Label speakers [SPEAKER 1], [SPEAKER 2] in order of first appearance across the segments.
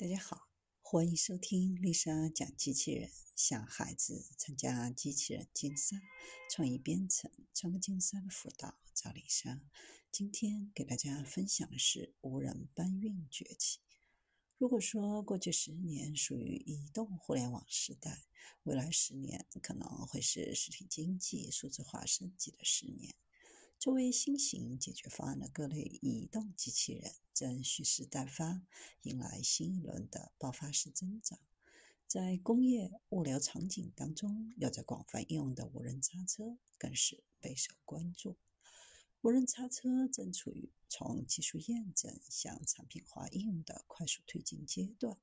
[SPEAKER 1] 大家好，欢迎收听丽莎讲机器人。想孩子参加机器人竞赛、创意编程、创客竞赛的辅导，找丽莎。今天给大家分享的是无人搬运崛起。如果说过去十年属于移动互联网时代，未来十年可能会是实体经济数字化升级的十年。作为新型解决方案的各类移动机器人正蓄势待发，迎来新一轮的爆发式增长。在工业物流场景当中，有着广泛应用的无人叉车更是备受关注。无人叉车正处于从技术验证向产品化应用的快速推进阶段。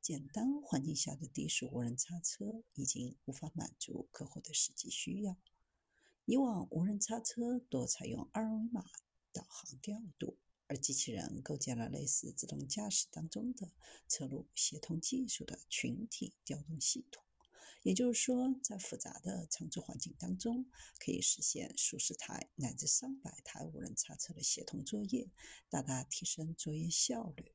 [SPEAKER 1] 简单环境下的低速无人叉车已经无法满足客户的实际需要。以往无人叉车多采用二维码导航调度，而机器人构建了类似自动驾驶当中的车路协同技术的群体调动系统。也就是说，在复杂的场地环境当中，可以实现数十台乃至上百台无人叉车的协同作业，大大提升作业效率。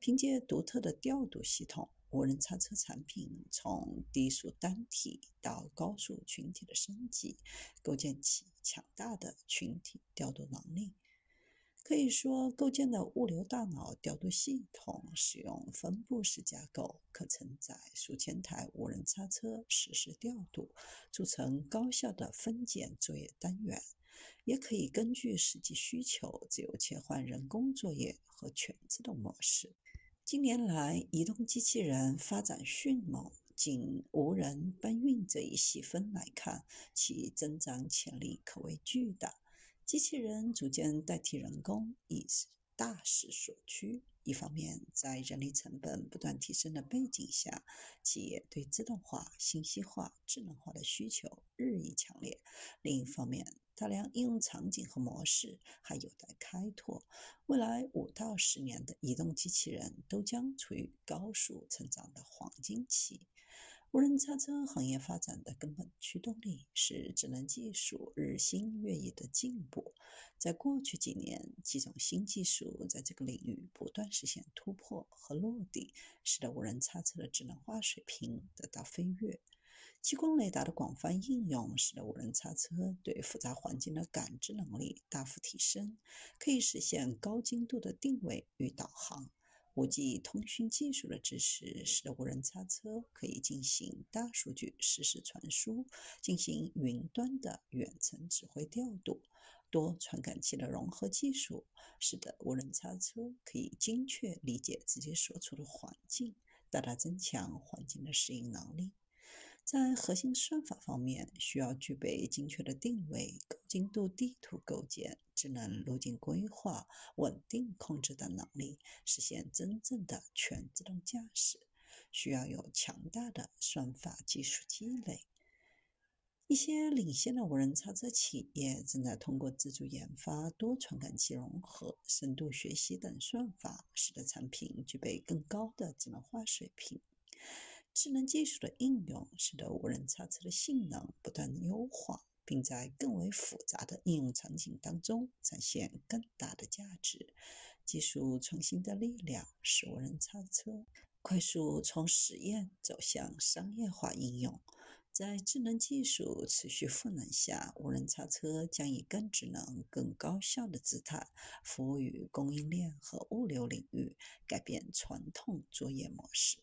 [SPEAKER 1] 凭借独特的调度系统。无人叉车产品从低速单体到高速群体的升级，构建起强大的群体调度能力。可以说，构建的物流大脑调度系统使用分布式架构，可承载数千台无人叉车实时调度，组成高效的分拣作业单元。也可以根据实际需求，自由切换人工作业和全自动模式。近年来，移动机器人发展迅猛。仅无人搬运这一细分来看，其增长潜力可谓巨大。机器人逐渐代替人工，已是大势所趋。一方面，在人力成本不断提升的背景下，企业对自动化、信息化、智能化的需求日益强烈；另一方面，大量应用场景和模式还有待开拓。未来五到十年的移动机器人都将处于高速成长的黄金期。无人叉车行业发展的根本驱动力是智能技术日新月异的进步。在过去几年，几种新技术在这个领域不断实现突破和落地，使得无人叉车的智能化水平得到飞跃。激光雷达的广泛应用，使得无人叉车对复杂环境的感知能力大幅提升，可以实现高精度的定位与导航。五 G 通讯技术的支持，使得无人叉车可以进行大数据实时传输，进行云端的远程指挥调度。多传感器的融合技术，使得无人叉车可以精确理解自己所处的环境，大大增强环境的适应能力。在核心算法方面，需要具备精确的定位、高精度地图构建、智能路径规划、稳定控制等能力，实现真正的全自动驾驶。需要有强大的算法技术积累。一些领先的无人超车企业正在通过自主研发、多传感器融合、深度学习等算法，使得产品具备更高的智能化水平。智能技术的应用，使得无人叉车的性能不断优化，并在更为复杂的应用场景当中展现更大的价值。技术创新的力量使无人叉车快速从实验走向商业化应用。在智能技术持续赋能下，无人叉车将以更智能、更高效的姿态服务于供应链和物流领域，改变传统作业模式。